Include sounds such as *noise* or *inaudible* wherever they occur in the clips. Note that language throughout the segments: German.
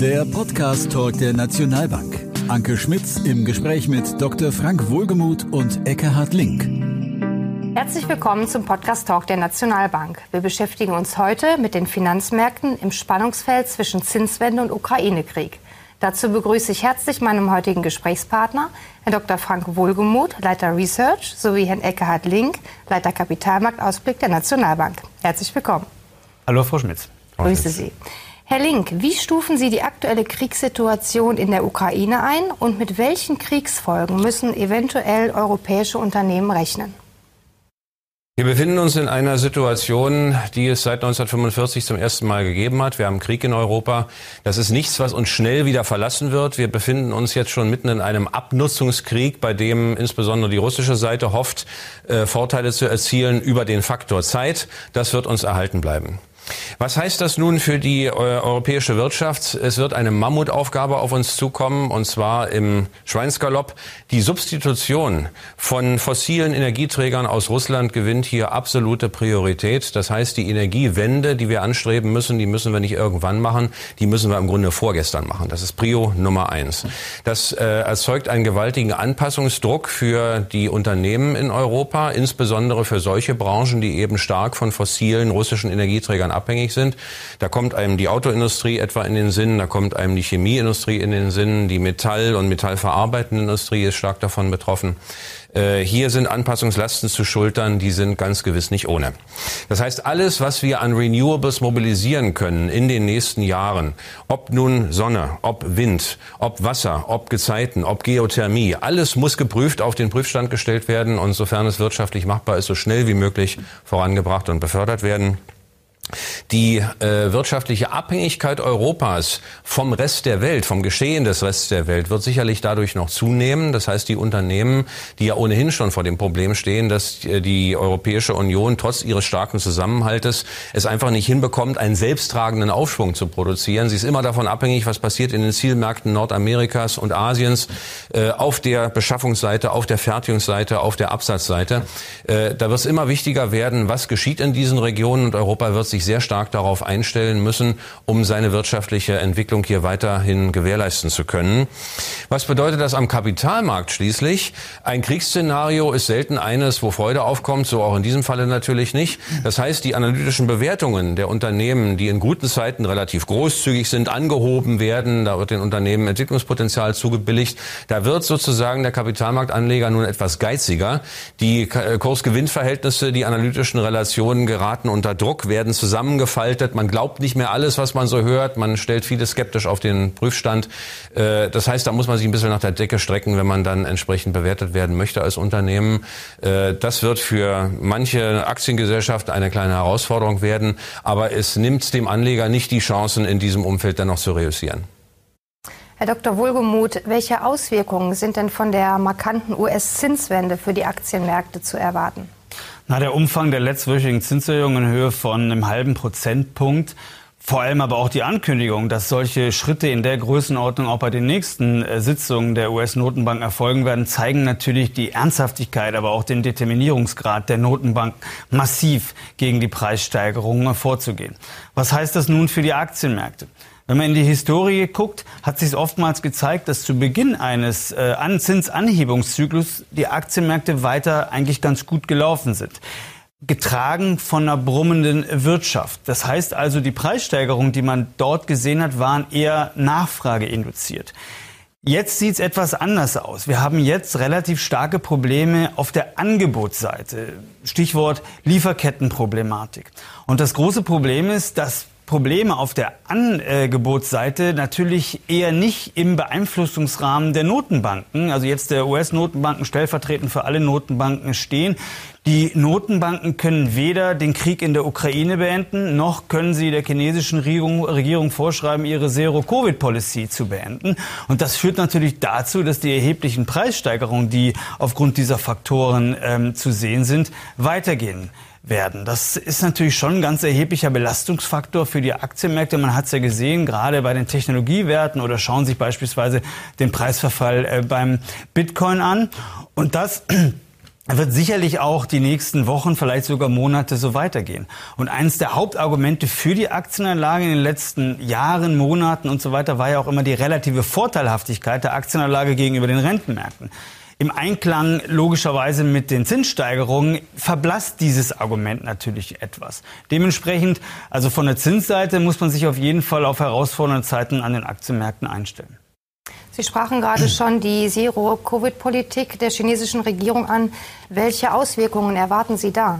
Der Podcast Talk der Nationalbank. Anke Schmitz im Gespräch mit Dr. Frank Wohlgemuth und Eckhard Link. Herzlich willkommen zum Podcast Talk der Nationalbank. Wir beschäftigen uns heute mit den Finanzmärkten im Spannungsfeld zwischen Zinswende und Ukraine-Krieg. Dazu begrüße ich herzlich meinen heutigen Gesprächspartner, Herrn Dr. Frank Wohlgemuth, Leiter Research, sowie Herrn Eckhard Link, Leiter Kapitalmarktausblick der Nationalbank. Herzlich willkommen. Hallo, Frau Schmitz. Grüße Sie. Herr Link, wie stufen Sie die aktuelle Kriegssituation in der Ukraine ein und mit welchen Kriegsfolgen müssen eventuell europäische Unternehmen rechnen? Wir befinden uns in einer Situation, die es seit 1945 zum ersten Mal gegeben hat. Wir haben Krieg in Europa. Das ist nichts, was uns schnell wieder verlassen wird. Wir befinden uns jetzt schon mitten in einem Abnutzungskrieg, bei dem insbesondere die russische Seite hofft, äh, Vorteile zu erzielen über den Faktor Zeit. Das wird uns erhalten bleiben. Was heißt das nun für die äh, europäische Wirtschaft? Es wird eine Mammutaufgabe auf uns zukommen, und zwar im Schweinsgalopp. Die Substitution von fossilen Energieträgern aus Russland gewinnt hier absolute Priorität. Das heißt, die Energiewende, die wir anstreben müssen, die müssen wir nicht irgendwann machen, die müssen wir im Grunde vorgestern machen. Das ist Prio Nummer eins. Das äh, erzeugt einen gewaltigen Anpassungsdruck für die Unternehmen in Europa, insbesondere für solche Branchen, die eben stark von fossilen russischen Energieträgern abhängig sind. Da kommt einem die Autoindustrie etwa in den Sinn, da kommt einem die Chemieindustrie in den Sinn, die Metall- und metallverarbeitende Industrie ist stark davon betroffen. Äh, hier sind Anpassungslasten zu schultern, die sind ganz gewiss nicht ohne. Das heißt, alles, was wir an Renewables mobilisieren können in den nächsten Jahren, ob nun Sonne, ob Wind, ob Wasser, ob Gezeiten, ob Geothermie, alles muss geprüft auf den Prüfstand gestellt werden und sofern es wirtschaftlich machbar ist, so schnell wie möglich vorangebracht und befördert werden. Die äh, wirtschaftliche Abhängigkeit Europas vom Rest der Welt, vom Geschehen des Restes der Welt, wird sicherlich dadurch noch zunehmen. Das heißt, die Unternehmen, die ja ohnehin schon vor dem Problem stehen, dass äh, die Europäische Union trotz ihres starken Zusammenhaltes es einfach nicht hinbekommt, einen selbsttragenden Aufschwung zu produzieren. Sie ist immer davon abhängig, was passiert in den Zielmärkten Nordamerikas und Asiens, äh, auf der Beschaffungsseite, auf der Fertigungsseite, auf der Absatzseite. Äh, da wird es immer wichtiger werden, was geschieht in diesen Regionen und Europa wird sich sich sehr stark darauf einstellen müssen, um seine wirtschaftliche Entwicklung hier weiterhin gewährleisten zu können. Was bedeutet das am Kapitalmarkt schließlich? Ein Kriegsszenario ist selten eines, wo Freude aufkommt, so auch in diesem Falle natürlich nicht. Das heißt, die analytischen Bewertungen der Unternehmen, die in guten Zeiten relativ großzügig sind, angehoben werden, da wird den Unternehmen Entwicklungspotenzial zugebilligt, da wird sozusagen der Kapitalmarktanleger nun etwas geiziger. Die äh, Kursgewinnverhältnisse, die analytischen Relationen geraten unter Druck, werden zu zusammengefaltet. Man glaubt nicht mehr alles, was man so hört. Man stellt vieles skeptisch auf den Prüfstand. Äh, das heißt, da muss man sich ein bisschen nach der Decke strecken, wenn man dann entsprechend bewertet werden möchte als Unternehmen. Äh, das wird für manche Aktiengesellschaften eine kleine Herausforderung werden. Aber es nimmt dem Anleger nicht die Chancen, in diesem Umfeld dann noch zu reüssieren. Herr Dr. Wohlgemuth, welche Auswirkungen sind denn von der markanten US-Zinswende für die Aktienmärkte zu erwarten? Na, der Umfang der letztwöchigen Zinserhöhung in Höhe von einem halben Prozentpunkt vor allem aber auch die Ankündigung, dass solche Schritte in der Größenordnung auch bei den nächsten äh, Sitzungen der US-Notenbank erfolgen werden, zeigen natürlich die Ernsthaftigkeit, aber auch den Determinierungsgrad der Notenbank massiv gegen die Preissteigerungen vorzugehen. Was heißt das nun für die Aktienmärkte? Wenn man in die Historie guckt, hat sich oftmals gezeigt, dass zu Beginn eines äh, Zinsanhebungszyklus die Aktienmärkte weiter eigentlich ganz gut gelaufen sind getragen von einer brummenden Wirtschaft. Das heißt also, die Preissteigerungen, die man dort gesehen hat, waren eher nachfrageinduziert. Jetzt sieht es etwas anders aus. Wir haben jetzt relativ starke Probleme auf der Angebotsseite. Stichwort Lieferkettenproblematik. Und das große Problem ist, dass Probleme auf der Angebotsseite natürlich eher nicht im Beeinflussungsrahmen der Notenbanken, also jetzt der US-Notenbanken stellvertretend für alle Notenbanken stehen. Die Notenbanken können weder den Krieg in der Ukraine beenden, noch können sie der chinesischen Regierung, Regierung vorschreiben, ihre Zero-Covid-Policy zu beenden. Und das führt natürlich dazu, dass die erheblichen Preissteigerungen, die aufgrund dieser Faktoren ähm, zu sehen sind, weitergehen werden. Das ist natürlich schon ein ganz erheblicher Belastungsfaktor für die Aktienmärkte. Man hat es ja gesehen, gerade bei den Technologiewerten oder schauen sich beispielsweise den Preisverfall äh, beim Bitcoin an. Und das *clears throat* wird sicherlich auch die nächsten Wochen, vielleicht sogar Monate so weitergehen. Und eines der Hauptargumente für die Aktienanlage in den letzten Jahren, Monaten und so weiter war ja auch immer die relative Vorteilhaftigkeit der Aktienanlage gegenüber den Rentenmärkten. Im Einklang logischerweise mit den Zinssteigerungen verblasst dieses Argument natürlich etwas. Dementsprechend, also von der Zinsseite muss man sich auf jeden Fall auf herausfordernde Zeiten an den Aktienmärkten einstellen. Sie sprachen gerade *clears throat* schon die Zero-Covid-Politik der chinesischen Regierung an. Welche Auswirkungen erwarten Sie da?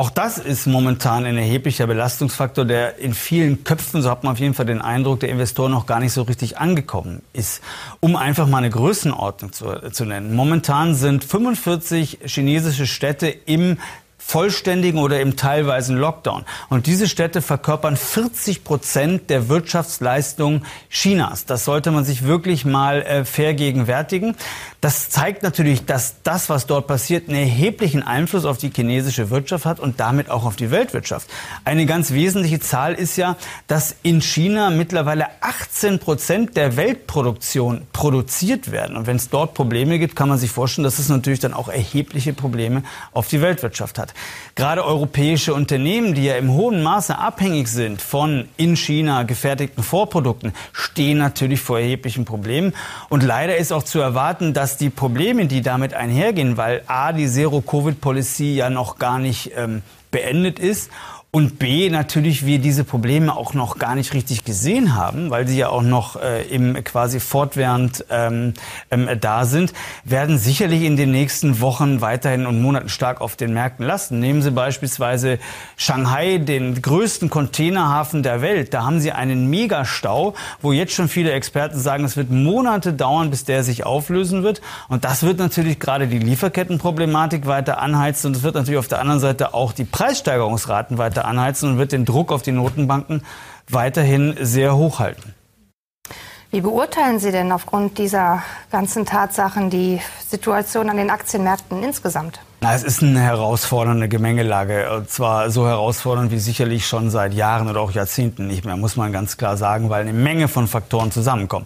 Auch das ist momentan ein erheblicher Belastungsfaktor, der in vielen Köpfen, so hat man auf jeden Fall den Eindruck, der Investoren noch gar nicht so richtig angekommen ist. Um einfach mal eine Größenordnung zu, zu nennen. Momentan sind 45 chinesische Städte im vollständigen oder im teilweisen Lockdown. Und diese Städte verkörpern 40 Prozent der Wirtschaftsleistung Chinas. Das sollte man sich wirklich mal äh, vergegenwärtigen. Das zeigt natürlich, dass das, was dort passiert, einen erheblichen Einfluss auf die chinesische Wirtschaft hat und damit auch auf die Weltwirtschaft. Eine ganz wesentliche Zahl ist ja, dass in China mittlerweile 18 Prozent der Weltproduktion produziert werden. Und wenn es dort Probleme gibt, kann man sich vorstellen, dass es natürlich dann auch erhebliche Probleme auf die Weltwirtschaft hat. Gerade europäische Unternehmen, die ja im hohen Maße abhängig sind von in China gefertigten Vorprodukten, stehen natürlich vor erheblichen Problemen. Und leider ist auch zu erwarten, dass dass die Probleme, die damit einhergehen, weil A, die Zero-Covid-Policy ja noch gar nicht ähm, beendet ist und B, natürlich wir diese Probleme auch noch gar nicht richtig gesehen haben, weil sie ja auch noch äh, im quasi fortwährend ähm, ähm, da sind, werden sicherlich in den nächsten Wochen weiterhin und Monaten stark auf den Märkten lasten. Nehmen Sie beispielsweise Shanghai, den größten Containerhafen der Welt. Da haben Sie einen Megastau, wo jetzt schon viele Experten sagen, es wird Monate dauern, bis der sich auflösen wird. Und das wird natürlich gerade die Lieferkettenproblematik weiter anheizen und es wird natürlich auf der anderen Seite auch die Preissteigerungsraten weiter weiter anheizen und wird den Druck auf die Notenbanken weiterhin sehr hoch halten. Wie beurteilen Sie denn aufgrund dieser ganzen Tatsachen die Situation an den Aktienmärkten insgesamt? Na, es ist eine herausfordernde Gemengelage. Und zwar so herausfordernd wie sicherlich schon seit Jahren oder auch Jahrzehnten nicht mehr, muss man ganz klar sagen, weil eine Menge von Faktoren zusammenkommen.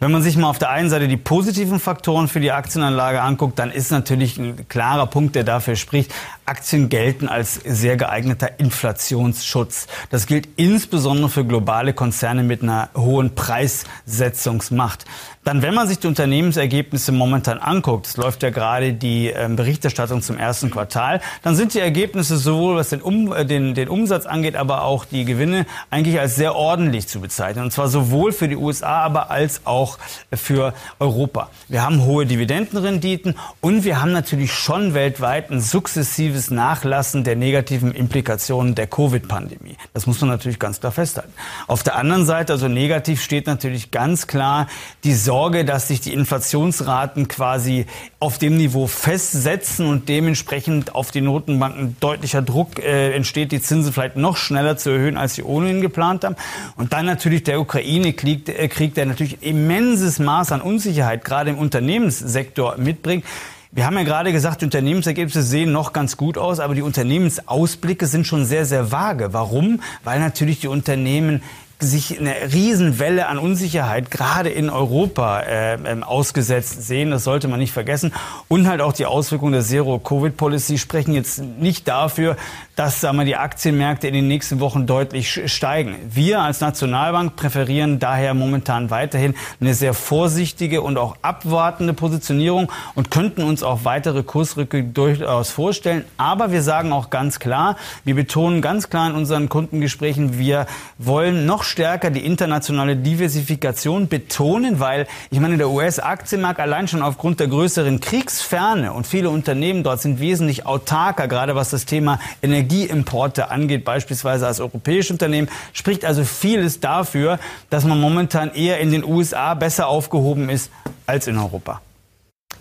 Wenn man sich mal auf der einen Seite die positiven Faktoren für die Aktienanlage anguckt, dann ist natürlich ein klarer Punkt, der dafür spricht, Aktien gelten als sehr geeigneter Inflationsschutz. Das gilt insbesondere für globale Konzerne mit einer hohen Preissetzungsmacht. Dann, wenn man sich die Unternehmensergebnisse momentan anguckt, es läuft ja gerade die äh, Berichterstattung zum ersten Quartal, dann sind die Ergebnisse sowohl was den, um, äh, den, den Umsatz angeht, aber auch die Gewinne eigentlich als sehr ordentlich zu bezeichnen. Und zwar sowohl für die USA, aber als auch für Europa. Wir haben hohe Dividendenrenditen und wir haben natürlich schon weltweit ein sukzessives Nachlassen der negativen Implikationen der Covid-Pandemie. Das muss man natürlich ganz klar festhalten. Auf der anderen Seite, also negativ steht natürlich ganz klar die Sorge, dass sich die Inflationsraten quasi auf dem Niveau festsetzen und dementsprechend auf die Notenbanken deutlicher Druck äh, entsteht, die Zinsen vielleicht noch schneller zu erhöhen, als sie ohnehin geplant haben. Und dann natürlich der Ukraine-Krieg, äh, Krieg, der natürlich immenses Maß an Unsicherheit gerade im Unternehmenssektor mitbringt. Wir haben ja gerade gesagt, die Unternehmensergebnisse sehen noch ganz gut aus, aber die Unternehmensausblicke sind schon sehr, sehr vage. Warum? Weil natürlich die Unternehmen sich eine Riesenwelle an Unsicherheit gerade in Europa äh, ähm, ausgesetzt sehen. Das sollte man nicht vergessen. Und halt auch die Auswirkungen der Zero-Covid-Policy sprechen jetzt nicht dafür, dass sagen wir, die Aktienmärkte in den nächsten Wochen deutlich steigen. Wir als Nationalbank präferieren daher momentan weiterhin eine sehr vorsichtige und auch abwartende Positionierung und könnten uns auch weitere Kursrücke durchaus vorstellen. Aber wir sagen auch ganz klar, wir betonen ganz klar in unseren Kundengesprächen, wir wollen noch stärker die internationale Diversifikation betonen, weil ich meine, der US-Aktienmarkt allein schon aufgrund der größeren Kriegsferne und viele Unternehmen dort sind wesentlich autarker, gerade was das Thema Energieimporte angeht, beispielsweise als europäische Unternehmen, spricht also vieles dafür, dass man momentan eher in den USA besser aufgehoben ist als in Europa.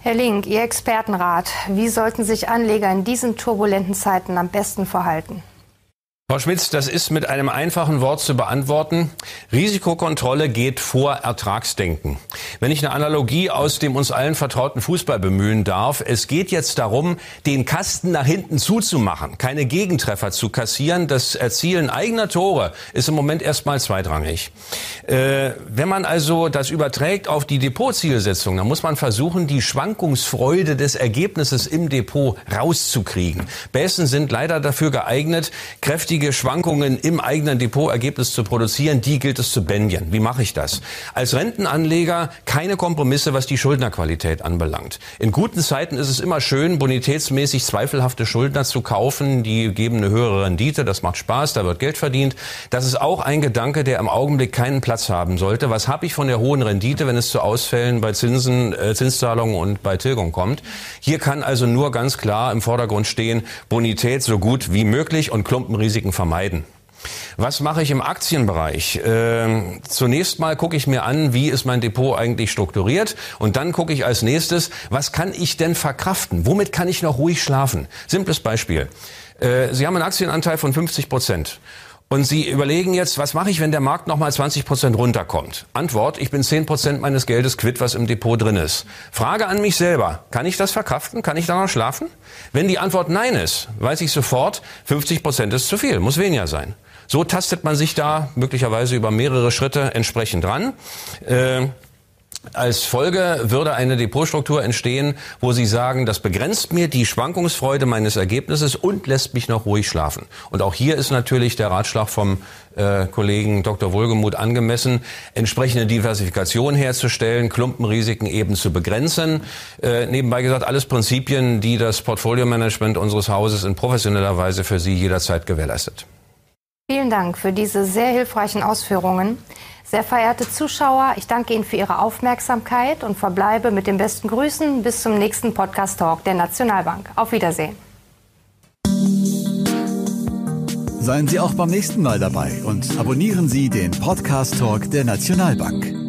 Herr Link, Ihr Expertenrat, wie sollten sich Anleger in diesen turbulenten Zeiten am besten verhalten? Frau Schmitz, das ist mit einem einfachen Wort zu beantworten. Risikokontrolle geht vor Ertragsdenken. Wenn ich eine Analogie aus dem uns allen vertrauten Fußball bemühen darf, es geht jetzt darum, den Kasten nach hinten zuzumachen, keine Gegentreffer zu kassieren. Das Erzielen eigener Tore ist im Moment erstmal zweitrangig. Äh, wenn man also das überträgt auf die Depotzielsetzung, dann muss man versuchen, die Schwankungsfreude des Ergebnisses im Depot rauszukriegen. Bässen sind leider dafür geeignet, kräftige Schwankungen im eigenen Depotergebnis zu produzieren. Die gilt es zu bändigen. Wie mache ich das? Als Rentenanleger keine Kompromisse, was die Schuldnerqualität anbelangt. In guten Zeiten ist es immer schön, bonitätsmäßig zweifelhafte Schuldner zu kaufen. Die geben eine höhere Rendite. Das macht Spaß. Da wird Geld verdient. Das ist auch ein Gedanke, der im Augenblick keinen Platz haben sollte. Was habe ich von der hohen Rendite, wenn es zu Ausfällen bei Zinsen, äh, Zinszahlungen und bei Tilgung kommt? Hier kann also nur ganz klar im Vordergrund stehen, Bonität so gut wie möglich und Klumpenrisiken vermeiden. Was mache ich im Aktienbereich? Äh, zunächst mal gucke ich mir an, wie ist mein Depot eigentlich strukturiert und dann gucke ich als nächstes, was kann ich denn verkraften? Womit kann ich noch ruhig schlafen? Simples Beispiel. Äh, Sie haben einen Aktienanteil von 50 Prozent. Und Sie überlegen jetzt, was mache ich, wenn der Markt nochmal 20 Prozent runterkommt? Antwort, ich bin 10 Prozent meines Geldes quitt, was im Depot drin ist. Frage an mich selber, kann ich das verkraften? Kann ich da noch schlafen? Wenn die Antwort nein ist, weiß ich sofort, 50 Prozent ist zu viel, muss weniger sein. So tastet man sich da möglicherweise über mehrere Schritte entsprechend dran. Äh, als Folge würde eine Depotstruktur entstehen, wo Sie sagen, das begrenzt mir die Schwankungsfreude meines Ergebnisses und lässt mich noch ruhig schlafen. Und auch hier ist natürlich der Ratschlag vom äh, Kollegen Dr. Wohlgemuth angemessen, entsprechende Diversifikation herzustellen, Klumpenrisiken eben zu begrenzen. Äh, nebenbei gesagt, alles Prinzipien, die das Portfolio-Management unseres Hauses in professioneller Weise für Sie jederzeit gewährleistet. Vielen Dank für diese sehr hilfreichen Ausführungen. Sehr verehrte Zuschauer, ich danke Ihnen für Ihre Aufmerksamkeit und verbleibe mit den besten Grüßen bis zum nächsten Podcast Talk der Nationalbank. Auf Wiedersehen. Seien Sie auch beim nächsten Mal dabei und abonnieren Sie den Podcast Talk der Nationalbank.